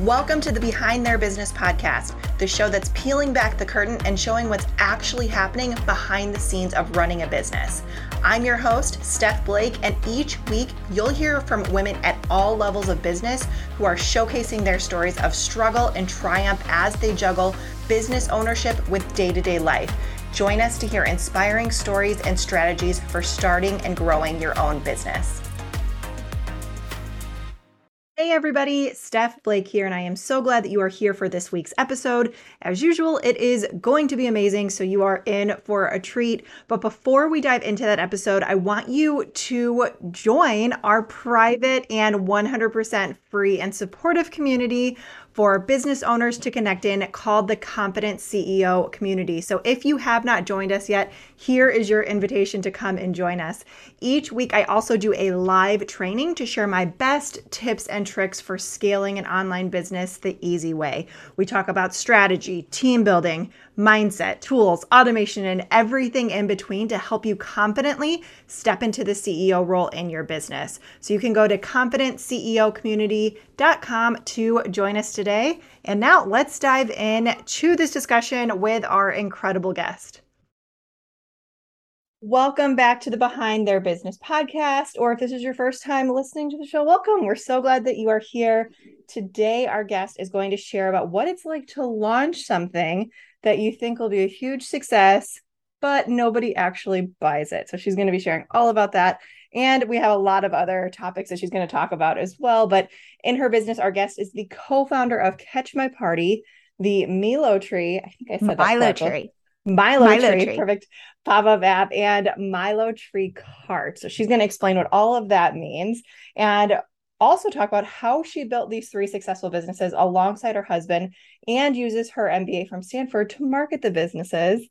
Welcome to the Behind Their Business podcast, the show that's peeling back the curtain and showing what's actually happening behind the scenes of running a business. I'm your host, Steph Blake, and each week you'll hear from women at all levels of business who are showcasing their stories of struggle and triumph as they juggle business ownership with day to day life. Join us to hear inspiring stories and strategies for starting and growing your own business. Hey everybody, Steph Blake here, and I am so glad that you are here for this week's episode. As usual, it is going to be amazing, so you are in for a treat. But before we dive into that episode, I want you to join our private and 100% free and supportive community for business owners to connect in called the Confident CEO Community. So if you have not joined us yet, here is your invitation to come and join us. Each week, I also do a live training to share my best tips and tricks for scaling an online business the easy way. We talk about strategy, team building, mindset, tools, automation, and everything in between to help you confidently step into the CEO role in your business. So you can go to confidentceocommunity.com to join us today. And now let's dive in to this discussion with our incredible guest. Welcome back to the Behind Their Business podcast. Or if this is your first time listening to the show, welcome. We're so glad that you are here. Today, our guest is going to share about what it's like to launch something that you think will be a huge success, but nobody actually buys it. So she's going to be sharing all about that. And we have a lot of other topics that she's going to talk about as well. But in her business, our guest is the co founder of Catch My Party, the MiloTree. I think I said that. MiloTree. Milo, Milo tree, tree, perfect pop-up app and MiloTree Cart. So she's going to explain what all of that means and also talk about how she built these three successful businesses alongside her husband and uses her MBA from Stanford to market the businesses.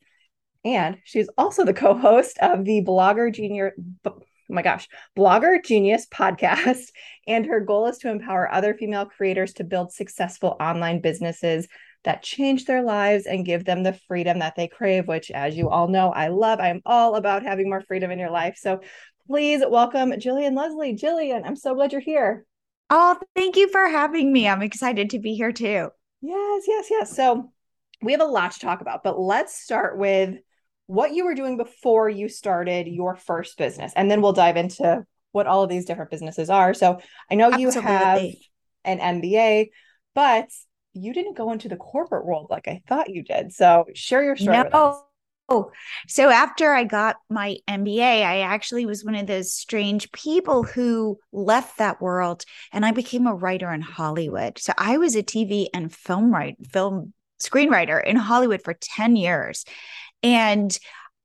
And she's also the co-host of the Blogger Junior oh my gosh, Blogger Genius podcast. And her goal is to empower other female creators to build successful online businesses that change their lives and give them the freedom that they crave, which, as you all know, I love. I'm all about having more freedom in your life. So please welcome Jillian Leslie. Jillian, I'm so glad you're here. Oh, thank you for having me. I'm excited to be here too. Yes, yes, yes. So we have a lot to talk about, but let's start with what you were doing before you started your first business. And then we'll dive into what all of these different businesses are. So I know you Absolutely. have an MBA, but you didn't go into the corporate world like I thought you did. So share your story. No. Oh, so after I got my MBA, I actually was one of those strange people who left that world and I became a writer in Hollywood. So I was a TV and film write film screenwriter in Hollywood for 10 years. And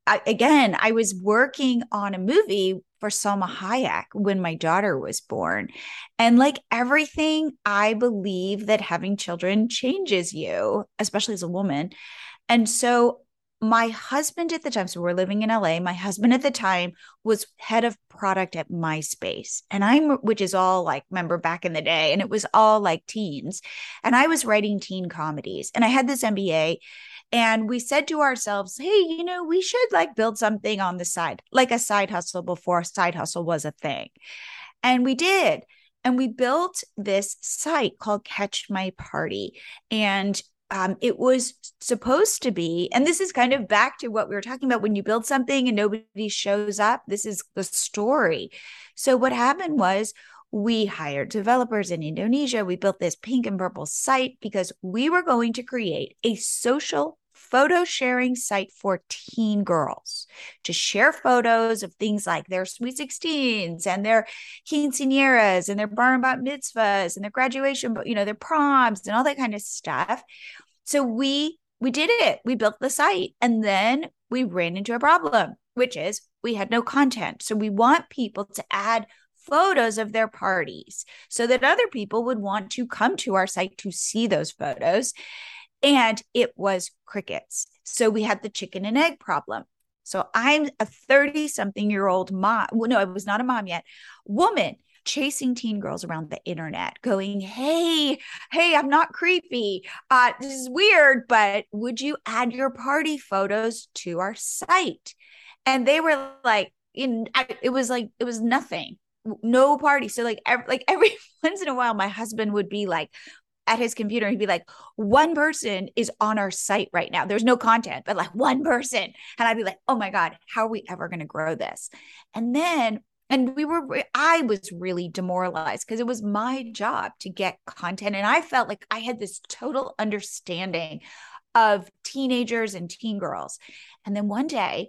I, again, I was working on a movie for Salma Hayek when my daughter was born. And like everything, I believe that having children changes you, especially as a woman. And so my husband at the time, so we're living in LA. My husband at the time was head of product at MySpace. And I'm, which is all like, remember back in the day, and it was all like teens. And I was writing teen comedies. And I had this MBA. And we said to ourselves, hey, you know, we should like build something on the side, like a side hustle before side hustle was a thing. And we did. And we built this site called Catch My Party. And um, it was supposed to be, and this is kind of back to what we were talking about when you build something and nobody shows up. This is the story. So, what happened was we hired developers in Indonesia. We built this pink and purple site because we were going to create a social photo sharing site for teen girls to share photos of things like their sweet 16s and their quinceañeras and their bar and mitzvahs and their graduation, you know, their proms and all that kind of stuff. So we we did it. We built the site and then we ran into a problem, which is we had no content. So we want people to add photos of their parties so that other people would want to come to our site to see those photos and it was crickets. So we had the chicken and egg problem. So I'm a 30 something year old mom. Well, no, I was not a mom yet. Woman chasing teen girls around the internet going, Hey, hey, I'm not creepy. Uh, this is weird, but would you add your party photos to our site? And they were like, in, it was like, it was nothing no party. So like every, like every once in a while, my husband would be like, at his computer. He'd be like, one person is on our site right now. There's no content, but like one person. And I'd be like, oh my God, how are we ever going to grow this? And then and we were i was really demoralized because it was my job to get content and i felt like i had this total understanding of teenagers and teen girls and then one day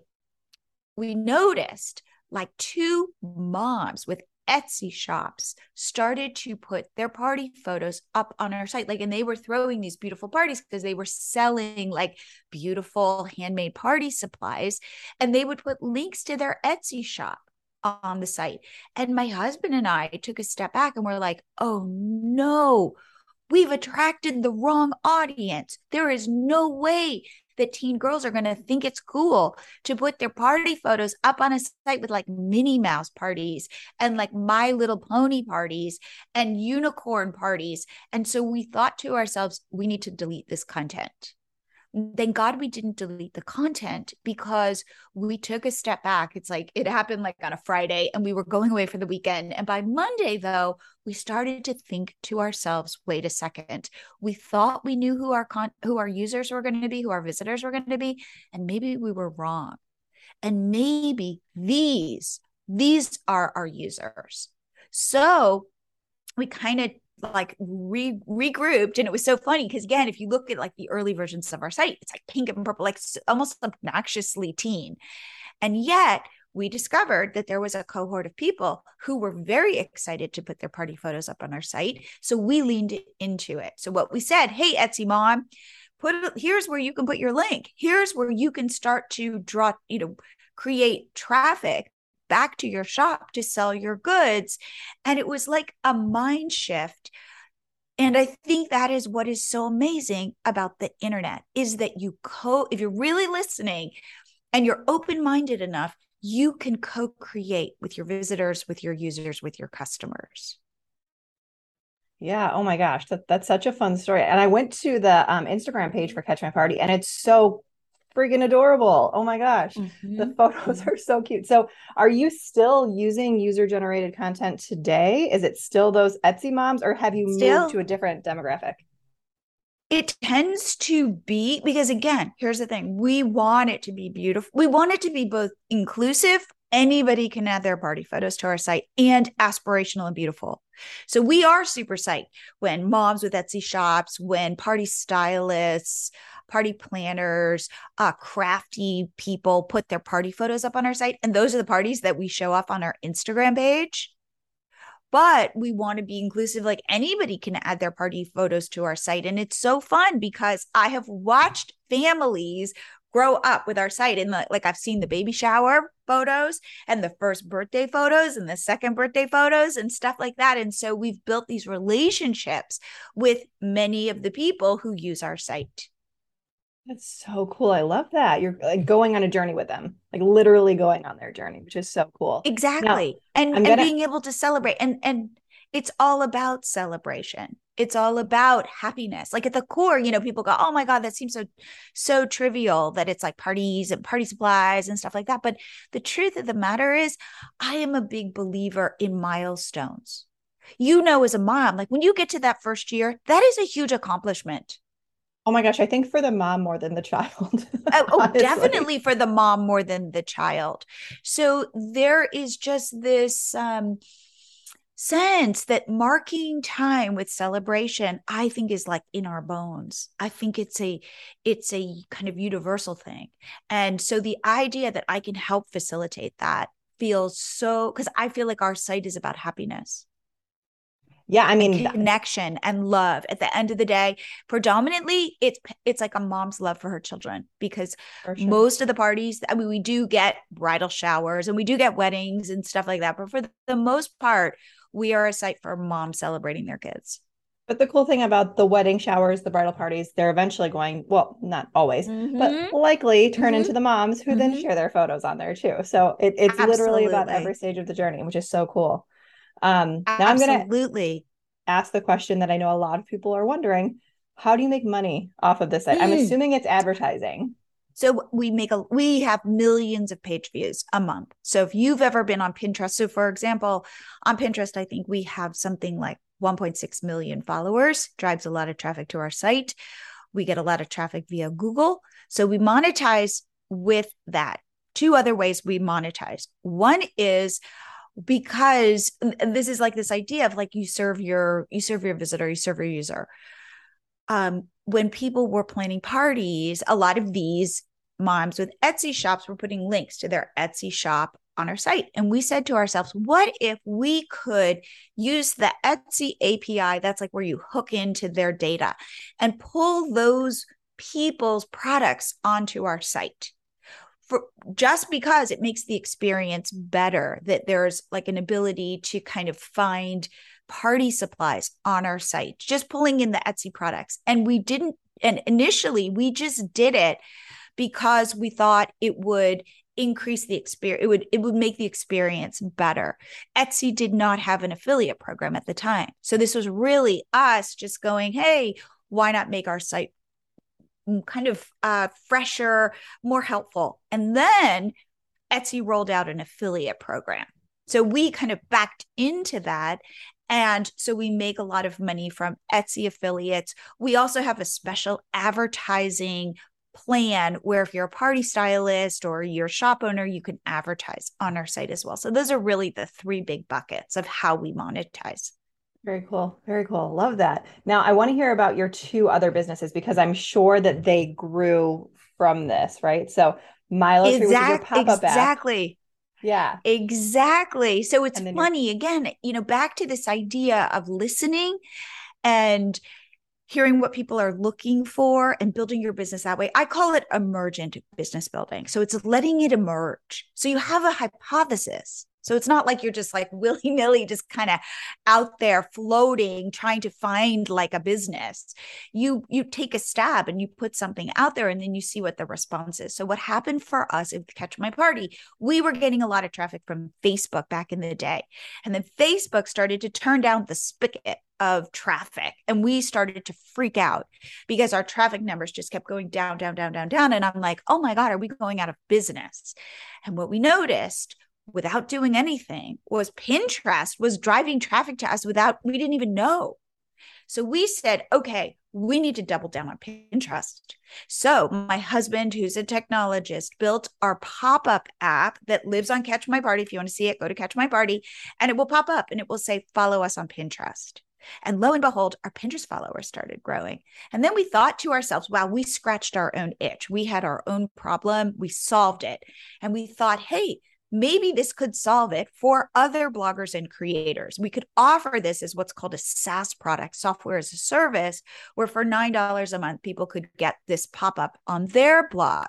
we noticed like two moms with Etsy shops started to put their party photos up on our site. Like, and they were throwing these beautiful parties because they were selling like beautiful handmade party supplies. And they would put links to their Etsy shop on the site. And my husband and I took a step back and we're like, oh no, we've attracted the wrong audience. There is no way that teen girls are going to think it's cool to put their party photos up on a site with like Minnie Mouse parties and like My Little Pony parties and unicorn parties. And so we thought to ourselves, we need to delete this content thank God we didn't delete the content because we took a step back. It's like it happened like on a Friday and we were going away for the weekend. And by Monday, though, we started to think to ourselves, wait a second. We thought we knew who our con- who our users were going to be, who our visitors were going to be, and maybe we were wrong. And maybe these these are our users. So we kind of like re- regrouped and it was so funny because again if you look at like the early versions of our site it's like pink and purple like almost obnoxiously teen. And yet we discovered that there was a cohort of people who were very excited to put their party photos up on our site so we leaned into it. So what we said hey etsy mom put here's where you can put your link. Here's where you can start to draw you know create traffic back to your shop to sell your goods. And it was like a mind shift. And I think that is what is so amazing about the internet is that you co if you're really listening and you're open-minded enough, you can co-create with your visitors, with your users, with your customers. Yeah. Oh my gosh. That, that's such a fun story. And I went to the um, Instagram page for Catch My Party and it's so freaking adorable. Oh my gosh. Mm-hmm. The photos mm-hmm. are so cute. So, are you still using user generated content today? Is it still those Etsy moms or have you still, moved to a different demographic? It tends to be because, again, here's the thing we want it to be beautiful. We want it to be both inclusive, anybody can add their party photos to our site, and aspirational and beautiful. So, we are super psyched when moms with Etsy shops, when party stylists, party planners, uh, crafty people put their party photos up on our site. And those are the parties that we show off on our Instagram page. But we want to be inclusive. Like anybody can add their party photos to our site. And it's so fun because I have watched families grow up with our site and like I've seen the baby shower photos and the first birthday photos and the second birthday photos and stuff like that and so we've built these relationships with many of the people who use our site. That's so cool. I love that. You're like going on a journey with them, like literally going on their journey, which is so cool. Exactly. Now, and, gonna... and being able to celebrate. And and it's all about celebration. It's all about happiness. Like at the core, you know, people go, "Oh my god, that seems so so trivial that it's like parties and party supplies and stuff like that." But the truth of the matter is, I am a big believer in milestones. You know as a mom, like when you get to that first year, that is a huge accomplishment Oh my gosh, I think for the mom more than the child. oh, oh definitely for the mom more than the child. So there is just this um, sense that marking time with celebration i think is like in our bones i think it's a it's a kind of universal thing and so the idea that i can help facilitate that feels so because i feel like our site is about happiness yeah i mean connection and love at the end of the day predominantly it's it's like a mom's love for her children because sure. most of the parties i mean we do get bridal showers and we do get weddings and stuff like that but for the most part we are a site for moms celebrating their kids but the cool thing about the wedding showers, the bridal parties, they're eventually going, well, not always, mm-hmm. but likely turn mm-hmm. into the moms who mm-hmm. then share their photos on there too. So it, it's Absolutely. literally about every stage of the journey, which is so cool. Um, now I'm going to absolutely ask the question that I know a lot of people are wondering: How do you make money off of this? Mm. I'm assuming it's advertising. So we make a we have millions of page views a month. So if you've ever been on Pinterest, so for example, on Pinterest, I think we have something like 1.6 million followers, drives a lot of traffic to our site. We get a lot of traffic via Google. So we monetize with that. Two other ways we monetize. One is because this is like this idea of like you serve your you serve your visitor, you serve your user. Um, when people were planning parties, a lot of these moms with Etsy shops were putting links to their Etsy shop on our site. And we said to ourselves, what if we could use the Etsy API? That's like where you hook into their data and pull those people's products onto our site. For just because it makes the experience better, that there's like an ability to kind of find party supplies on our site, just pulling in the Etsy products. And we didn't, and initially we just did it because we thought it would increase the experience it would it would make the experience better etsy did not have an affiliate program at the time so this was really us just going hey why not make our site kind of uh, fresher more helpful and then etsy rolled out an affiliate program so we kind of backed into that and so we make a lot of money from Etsy affiliates. We also have a special advertising plan where if you're a party stylist or you're a shop owner, you can advertise on our site as well. So those are really the three big buckets of how we monetize. Very cool. Very cool. Love that. Now, I want to hear about your two other businesses because I'm sure that they grew from this, right? So, Milo exactly, pop-up exactly. App. Yeah. Exactly. So it's funny again, you know, back to this idea of listening and hearing what people are looking for and building your business that way. I call it emergent business building. So it's letting it emerge. So you have a hypothesis. So it's not like you're just like willy nilly, just kind of out there floating, trying to find like a business. You you take a stab and you put something out there, and then you see what the response is. So what happened for us at Catch My Party? We were getting a lot of traffic from Facebook back in the day, and then Facebook started to turn down the spigot of traffic and we started to freak out because our traffic numbers just kept going down down down down down and i'm like oh my god are we going out of business and what we noticed without doing anything was Pinterest was driving traffic to us without we didn't even know. So we said, okay, we need to double down on Pinterest. So my husband, who's a technologist, built our pop-up app that lives on Catch My Party. If you want to see it, go to Catch My Party and it will pop up and it will say, follow us on Pinterest. And lo and behold, our Pinterest followers started growing. And then we thought to ourselves, wow, we scratched our own itch. We had our own problem. We solved it. And we thought, hey, maybe this could solve it for other bloggers and creators. We could offer this as what's called a SaaS product, software as a service, where for $9 a month, people could get this pop up on their blog.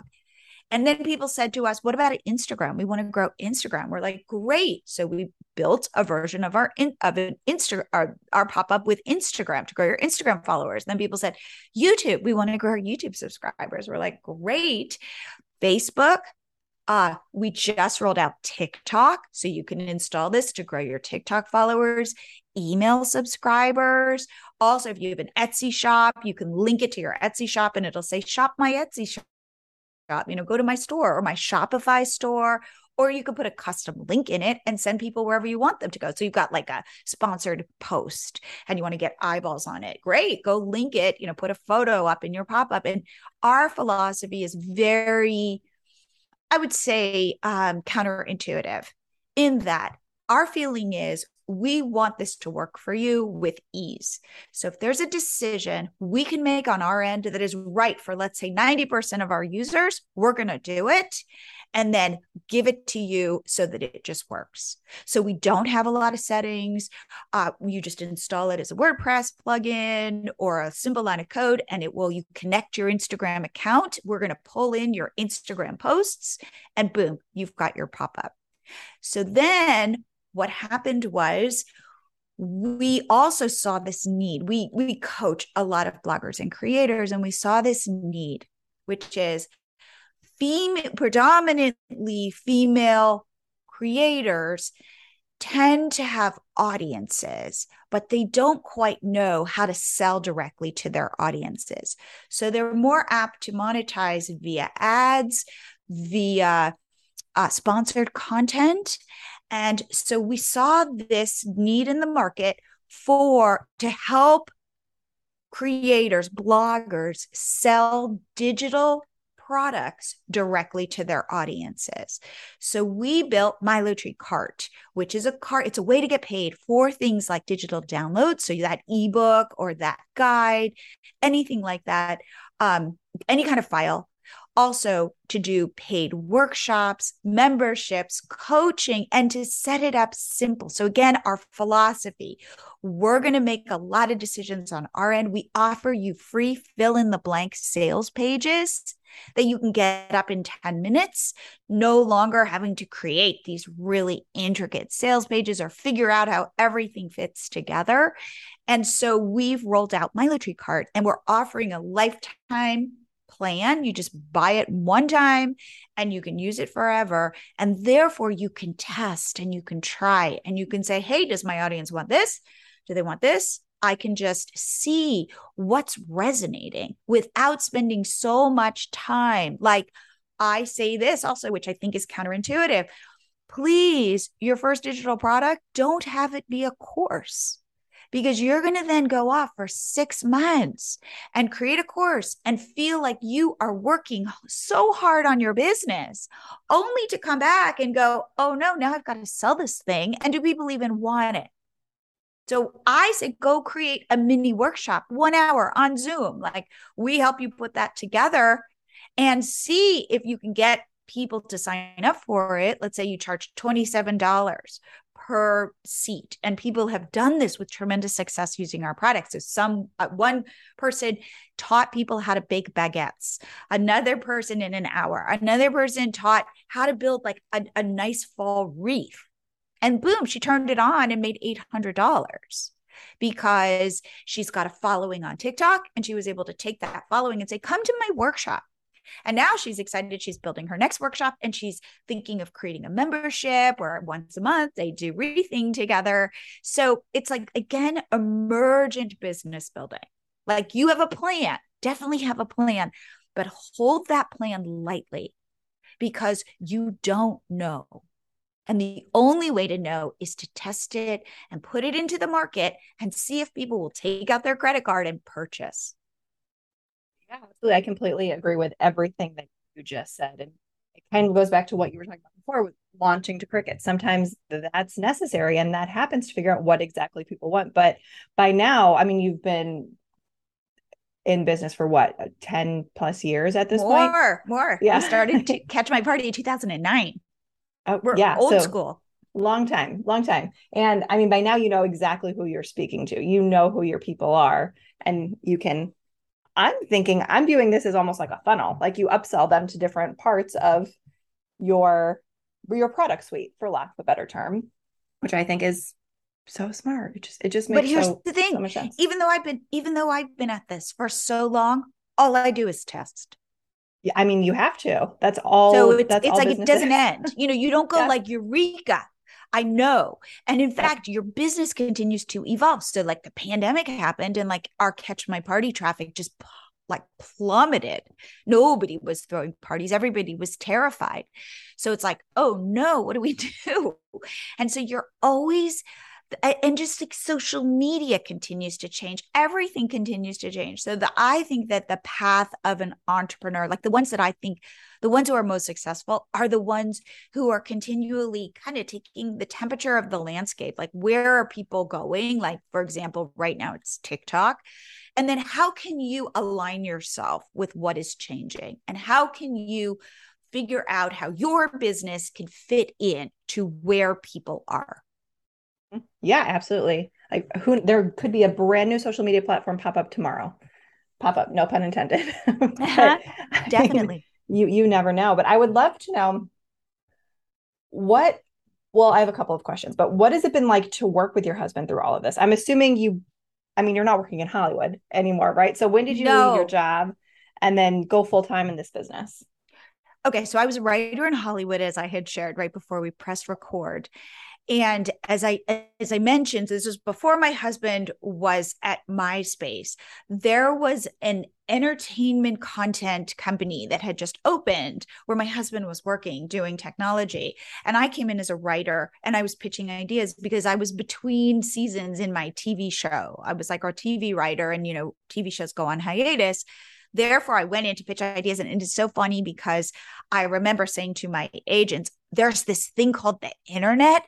And then people said to us, "What about Instagram? We want to grow Instagram." We're like, "Great!" So we built a version of our in, of an Insta our, our pop up with Instagram to grow your Instagram followers. And Then people said, "YouTube, we want to grow our YouTube subscribers." We're like, "Great!" Facebook, uh, we just rolled out TikTok. So you can install this to grow your TikTok followers, email subscribers. Also, if you have an Etsy shop, you can link it to your Etsy shop and it'll say, shop my Etsy shop. You know, go to my store or my Shopify store, or you can put a custom link in it and send people wherever you want them to go. So you've got like a sponsored post and you want to get eyeballs on it. Great. Go link it, you know, put a photo up in your pop up. And our philosophy is very I would say um, counterintuitive in that our feeling is we want this to work for you with ease. So if there's a decision we can make on our end that is right for, let's say, 90% of our users, we're going to do it and then give it to you so that it just works. So we don't have a lot of settings. Uh, you just install it as a WordPress plugin or a simple line of code, and it will you connect your Instagram account. We're going to pull in your Instagram posts, and boom, you've got your pop up. So then what happened was we also saw this need. We we coach a lot of bloggers and creators, and we saw this need, which is female, predominantly female creators tend to have audiences, but they don't quite know how to sell directly to their audiences. So they're more apt to monetize via ads, via uh, sponsored content. And so we saw this need in the market for to help creators, bloggers sell digital products directly to their audiences. So we built MiloTree Cart, which is a cart, it's a way to get paid for things like digital downloads. So that ebook or that guide, anything like that, um, any kind of file also to do paid workshops, memberships, coaching, and to set it up simple. So, again, our philosophy we're going to make a lot of decisions on our end. We offer you free fill in the blank sales pages that you can get up in 10 minutes, no longer having to create these really intricate sales pages or figure out how everything fits together. And so we've rolled out MiloTree Cart and we're offering a lifetime plan. You just buy it one time and you can use it forever. And therefore, you can test and you can try and you can say, hey, does my audience want this? Do they want this? I can just see what's resonating without spending so much time. Like I say this also, which I think is counterintuitive. Please, your first digital product, don't have it be a course because you're going to then go off for six months and create a course and feel like you are working so hard on your business only to come back and go, oh no, now I've got to sell this thing. And do people even want it? So I say, go create a mini workshop, one hour on Zoom. Like we help you put that together and see if you can get people to sign up for it. Let's say you charge $27 per seat. And people have done this with tremendous success using our products. So some uh, one person taught people how to bake baguettes. Another person in an hour. Another person taught how to build like a, a nice fall wreath. And boom she turned it on and made $800 because she's got a following on TikTok and she was able to take that following and say, Come to my workshop. And now she's excited. She's building her next workshop and she's thinking of creating a membership where once a month they do wreathing together. So it's like, again, emergent business building. Like you have a plan, definitely have a plan, but hold that plan lightly because you don't know. And the only way to know is to test it and put it into the market and see if people will take out their credit card and purchase. Yeah, absolutely. I completely agree with everything that you just said. And it kind of goes back to what you were talking about before with launching to cricket. Sometimes that's necessary and that happens to figure out what exactly people want. But by now, I mean, you've been in business for what uh, 10 plus years at this more, point more more yeah I started to catch my party in 2009 oh, we're yeah old so school long time long time and i mean by now you know exactly who you're speaking to you know who your people are and you can I'm thinking I'm viewing this as almost like a funnel. Like you upsell them to different parts of your your product suite, for lack of a better term, which I think is so smart. It just it just makes. But here's so, the thing: so even though I've been even though I've been at this for so long, all I do is test. Yeah, I mean, you have to. That's all. So it's, it's like it doesn't end. You know, you don't go yeah. like eureka. I know. And in fact, your business continues to evolve. So, like the pandemic happened and like our catch my party traffic just like plummeted. Nobody was throwing parties, everybody was terrified. So, it's like, oh no, what do we do? And so, you're always and just like social media continues to change everything continues to change so the i think that the path of an entrepreneur like the ones that i think the ones who are most successful are the ones who are continually kind of taking the temperature of the landscape. Like, where are people going? Like, for example, right now it's TikTok. And then how can you align yourself with what is changing? And how can you figure out how your business can fit in to where people are? Yeah, absolutely. Like who there could be a brand new social media platform pop up tomorrow. Pop up, no pun intended. Definitely you you never know but i would love to know what well i have a couple of questions but what has it been like to work with your husband through all of this i'm assuming you i mean you're not working in hollywood anymore right so when did you no. leave your job and then go full time in this business okay so i was a writer in hollywood as i had shared right before we pressed record and as i as i mentioned this was before my husband was at myspace. There was an entertainment content company that had just opened where my husband was working doing technology. And i came in as a writer and i was pitching ideas because i was between seasons in my tv show. I was like our tv writer and you know tv shows go on hiatus. Therefore, I went in to pitch ideas. And it's so funny because I remember saying to my agents, there's this thing called the internet,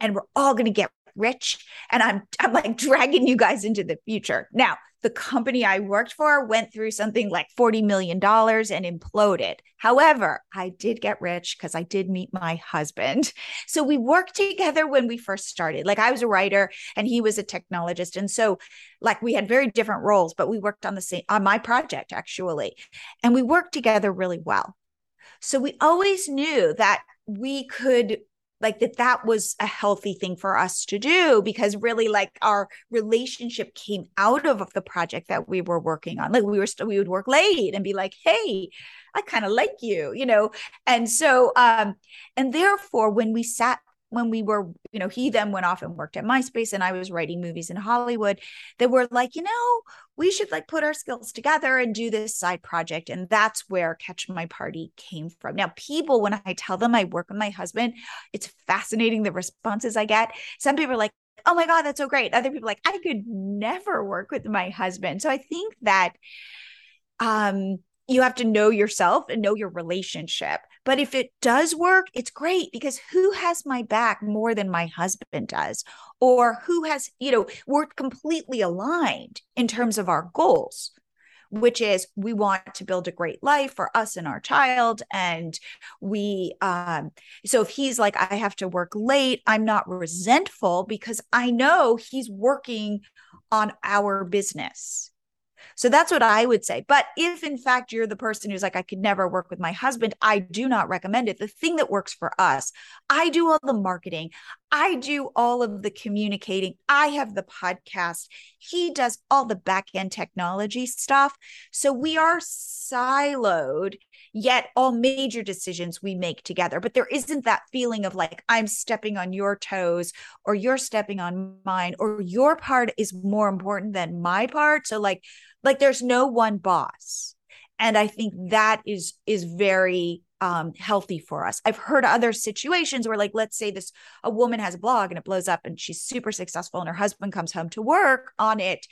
and we're all going to get rich. And I'm, I'm like dragging you guys into the future. Now, the company I worked for went through something like $40 million and imploded. However, I did get rich because I did meet my husband. So we worked together when we first started. Like I was a writer and he was a technologist. And so like we had very different roles, but we worked on the same on my project actually. And we worked together really well. So we always knew that we could like that that was a healthy thing for us to do because really like our relationship came out of the project that we were working on. Like we were still we would work late and be like hey i kind of like you you know? And so um and therefore when we sat when we were, you know, he then went off and worked at MySpace and I was writing movies in Hollywood that were like, you know, we should like put our skills together and do this side project. And that's where Catch My Party came from. Now, people, when I tell them I work with my husband, it's fascinating the responses I get. Some people are like, oh my God, that's so great. Other people like, I could never work with my husband. So I think that um you have to know yourself and know your relationship. But if it does work, it's great because who has my back more than my husband does? Or who has, you know, we're completely aligned in terms of our goals, which is we want to build a great life for us and our child. And we, um, so if he's like, I have to work late, I'm not resentful because I know he's working on our business so that's what I would say. But if in fact you're the person who's like, I could never work with my husband, I do not recommend it. The thing that works for us, I do all the marketing, I do all of the communicating, I have the podcast, he does all the back end technology stuff. So we are siloed yet all major decisions we make together. But there isn't that feeling of like, I'm stepping on your toes or you're stepping on mine or your part is more important than my part. So, like, like there's no one boss and i think that is is very um, healthy for us. I've heard other situations where like let's say this a woman has a blog and it blows up and she's super successful and her husband comes home to work on it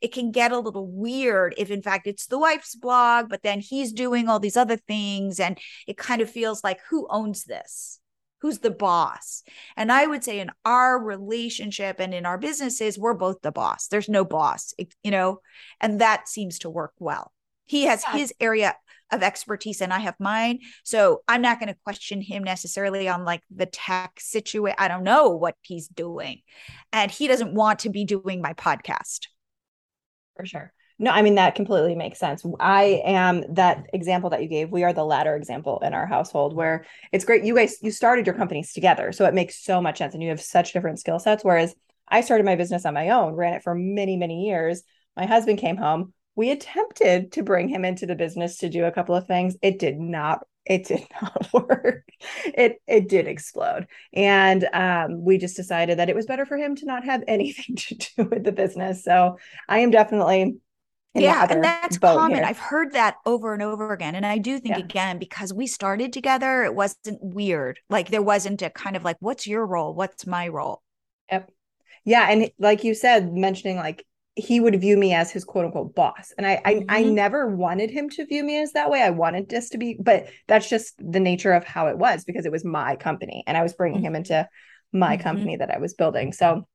it can get a little weird if in fact it's the wife's blog but then he's doing all these other things and it kind of feels like who owns this? Who's the boss? And i would say in our relationship and in our businesses we're both the boss. There's no boss you know and that seems to work well. He has yeah. his area of expertise and i have mine so i'm not going to question him necessarily on like the tech situation i don't know what he's doing and he doesn't want to be doing my podcast for sure no, I mean that completely makes sense. I am that example that you gave. We are the latter example in our household where it's great. You guys, you started your companies together, so it makes so much sense, and you have such different skill sets. Whereas I started my business on my own, ran it for many, many years. My husband came home. We attempted to bring him into the business to do a couple of things. It did not. It did not work. It it did explode, and um, we just decided that it was better for him to not have anything to do with the business. So I am definitely yeah and that's common here. i've heard that over and over again and i do think yeah. again because we started together it wasn't weird like there wasn't a kind of like what's your role what's my role yep yeah and like you said mentioning like he would view me as his quote unquote boss and I, mm-hmm. I i never wanted him to view me as that way i wanted this to be but that's just the nature of how it was because it was my company and i was bringing him into my mm-hmm. company that i was building so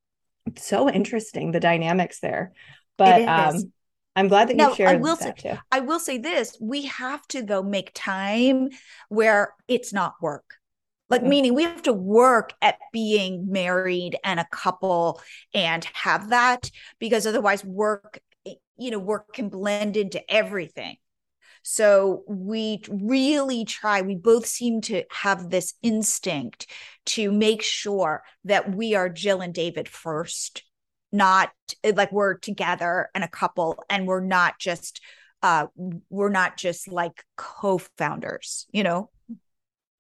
so interesting the dynamics there but um I'm glad that now, you shared I will that say, too. I will say this: we have to though make time where it's not work. Like meaning we have to work at being married and a couple and have that because otherwise work, you know, work can blend into everything. So we really try, we both seem to have this instinct to make sure that we are Jill and David first not like we're together and a couple and we're not just uh we're not just like co-founders you know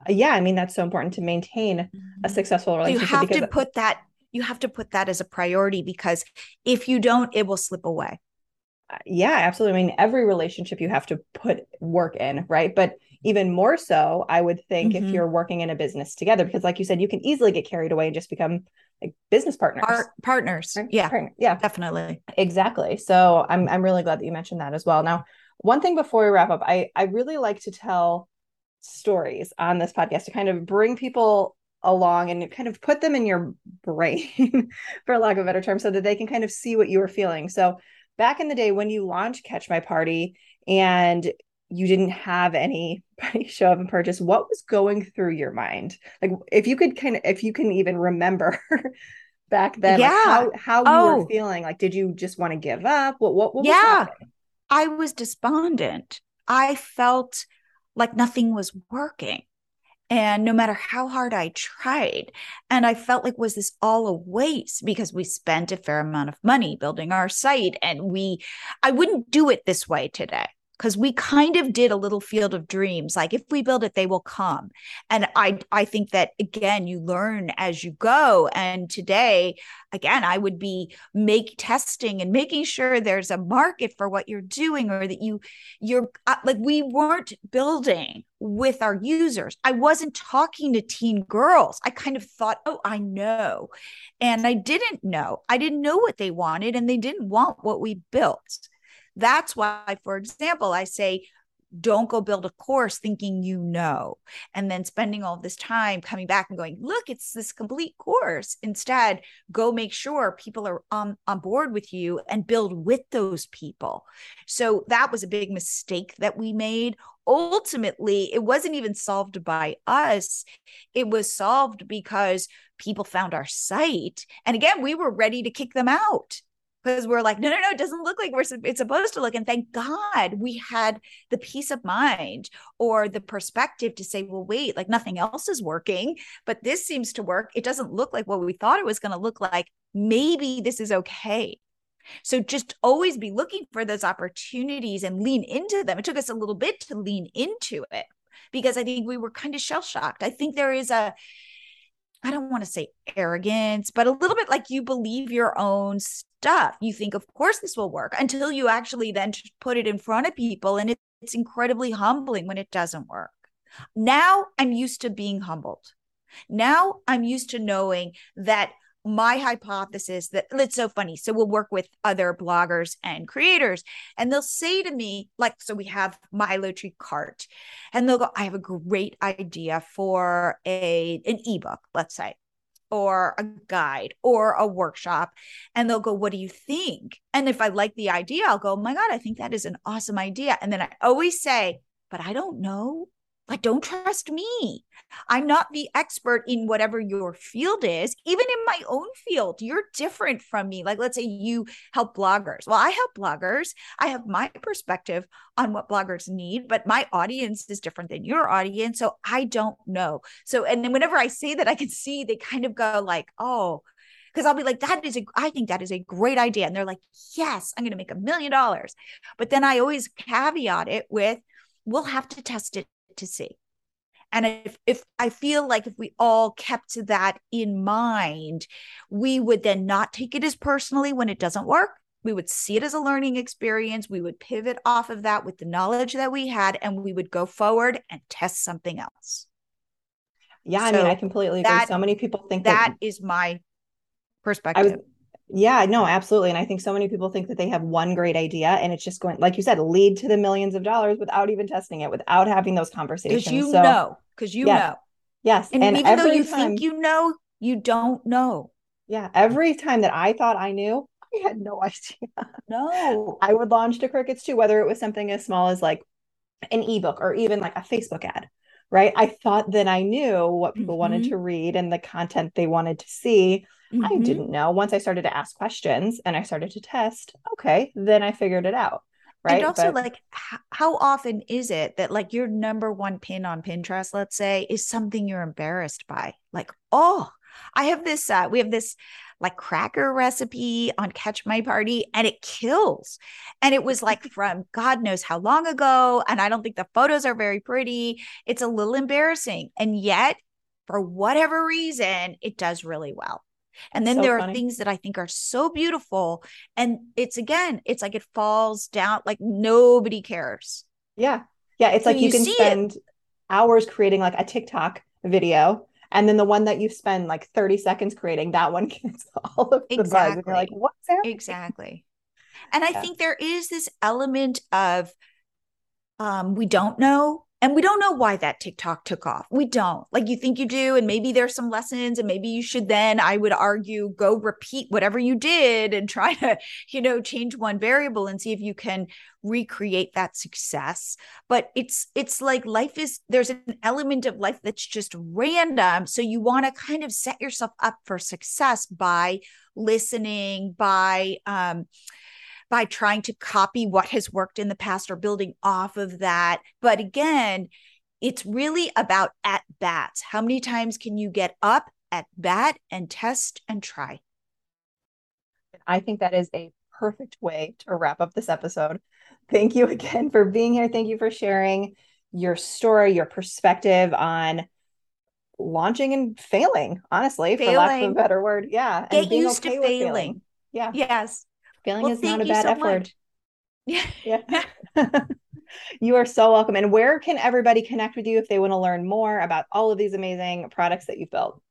yeah, I mean that's so important to maintain a Mm-hmm. successful relationship. you have to put that you have to put that as a priority because if you don't it will slip away yeah, absolutely. I mean, every relationship you have to put work in, right? But even more so, I would think if Mhm. you're working in a business together, because like you said, you can easily get carried away and just become like business partners. Our partners right? yeah Partner- yeah, definitely exactly. So I'm I'm really glad that you mentioned that as well. Now, one thing before we wrap up, I I really like to tell stories on this podcast to kind of bring people along and kind of put them in your brain, for lack of a better term, so that they can kind of see what you were feeling. So back in the day when you launched Catch My Party and you didn't have anybody show up and purchase, what was going through your mind? Like if you could kind of if you can even remember back then, like, Yeah. how how you Oh. were feeling. Like, did you just want to give up? What what, what was Yeah. i was despondent i felt like nothing was working. And no matter how hard i tried and i felt like was this all a waste? Because we spent a fair amount of money building our site and we i wouldn't do it this way today because we kind of did a little field of dreams like if we build it they will come. And i i think that again you learn as you go and today again i would be make testing and making sure there's a market for what you're doing or that you you're uh, like we weren't building with our users. I wasn't talking to teen girls. I kind of thought oh i know. And i didn't know. I didn't know what they wanted and they didn't want what we built that's why for example i say don't go build a course thinking you know and then spending all this time coming back and going look it's this complete course. Instead go make sure people are on, on board with you and build with those people. So that was a big mistake that we made. Ultimately it wasn't even solved by us. It was solved because people found our site. And again we were ready to kick them out because we're like no no no it doesn't look like we're it's supposed to look and thank god we had the peace of mind or the perspective to say well wait like nothing else is working but this seems to work. It doesn't look like what we thought it was going to look like. Maybe this is okay. So just always be looking for those opportunities and lean into them. It took us a little bit to lean into it because i think we were kind of shell shocked i think there is a I don't want to say arrogance, but a little bit like you believe your own stuff. You think, of course, this will work until you actually then put it in front of people. And it, it's incredibly humbling when it doesn't work. Now I'm used to being humbled. Now I'm used to knowing that my hypothesis that it's so funny. So we'll work with other bloggers and creators, and they'll say to me, like, so we have MiloTree Cart, and they'll go, I have a great idea for a an ebook, let's say, or a guide or a workshop. And they'll go, What do you think? And if I like the idea, I'll go, Oh my God, I think that is an awesome idea. And then I always say, But I don't know. Like, don't trust me. I'm not the expert in whatever your field is. Even in my own field, you're different from me. Like, let's say you help bloggers. Well, I help bloggers. I have my perspective on what bloggers need, but my audience is different than your audience. So I don't know. So, and then whenever I say that, I can see they kind of go like, oh, because I'll be like, that is a, I think that is a great idea. And they're like, yes, I'm going to make a million dollars. But then I always caveat it with, we'll have to test it to see. And if, if I feel like if we all kept that in mind, we would then not take it as personally when it doesn't work. We would see it as a learning experience. We would pivot off of that with the knowledge that we had, and we would go forward and test something else. Yeah, I mean, I completely agree. that- so many people think That that is my I was, perspective. Yeah, no, absolutely. And I think so many people think that they have one great idea and it's just going, like you said, lead to the millions of dollars without even testing it, without having those conversations. Because you so, know, because you Yes. know. yes. And, And, even though you time, think you know, you don't know. yeah, every time that I thought I knew, I had no idea. No. I would launch to crickets too, whether it was something as small as like an ebook or even like a Facebook ad, right? I thought that I knew what people wanted Mhm. to read and the content they wanted to see. I Mhm. didn't know. Once I started to ask questions and I started to test, okay, then I figured it out. Right. And also, But- like, h- how often is it that, like, your number one pin on Pinterest, let's say, is something you're embarrassed by? Like, oh, I have this, uh, we have this like cracker recipe on Catch My Party and it kills. And it was like from God knows how long ago. And I don't think the photos are very pretty. It's a little embarrassing. And yet, for whatever reason, it does really well. And then so there funny. are things that I think are so beautiful. And it's again, it's like it falls down, like nobody cares. Yeah. Yeah. It's so like you, you can spend it. hours creating like a TikTok video. And then the one that you spend like 30 seconds creating, that one gets all of the exactly. buzz. And you're like, what's happening? Exactly. And I yeah. think there is this element of um, we don't know and we don't know why that TikTok took off. We don't. Like you think you do, and maybe there's some lessons, and maybe you should then, I would argue, go repeat whatever you did and try to, you know, change one variable and see if you can recreate that success. But it's it's like life is there's an element of life that's just random. So you want to kind of set yourself up for success by listening, by um by trying to copy what has worked in the past or building off of that. But again, it's really about at bats. How many times can you get up at bat and test and try? I think that is a perfect way to wrap up this episode. Thank you again for being here. Thank you for sharing your story, your perspective on launching and failing, honestly, failing. for lack of a better word. Yeah. Get used okay to failing. failing. Yeah. Yes. Failing well, is not a bad so F word. Yeah. Yeah. you are so welcome. And where can everybody connect with you if they want to learn more about all of these amazing products that you've built?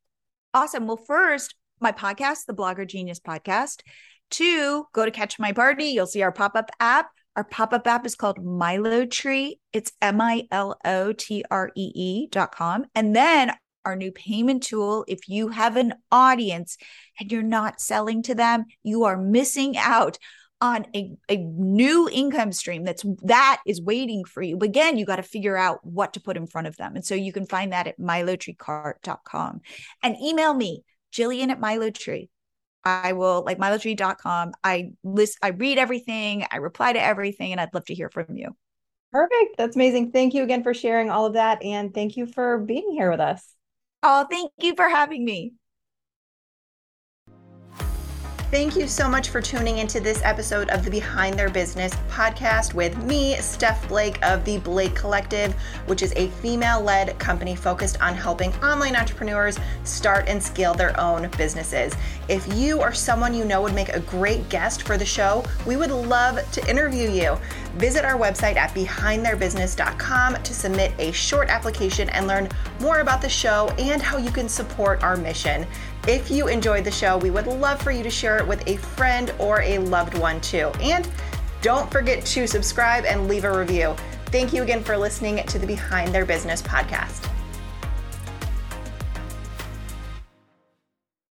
Awesome. Well, first, my podcast, the Blogger Genius podcast. Two, go to Catch My Party. You'll see our pop up app. Our pop up app is called MiloTree. It's M I L O T R E E dot com. And then our new payment tool. If you have an audience and you're not selling to them, you are missing out on a, a new income stream that's that is waiting for you. But again, you got to figure out what to put in front of them. And so you can find that at milotreecart.com and email me, Jillian at milotree. I will like milotree.com. I list, I read everything, I reply to everything, and I'd love to hear from you. Perfect. That's amazing. Thank you again for sharing all of that. And thank you for being here with us. Oh, thank you for having me. Thank you so much for tuning into this episode of the Behind Their Business podcast with me, Steph Blake of the Blake Collective, which is a female led company focused on helping online entrepreneurs start and scale their own businesses. If you or someone you know would make a great guest for the show, we would love to interview you. Visit our website at behindtheirbusiness.com to submit a short application and learn more about the show and how you can support our mission. If you enjoyed the show, we would love for you to share it with a friend or a loved one too. And don't forget to subscribe and leave a review. Thank you again for listening to the Behind Their Business podcast.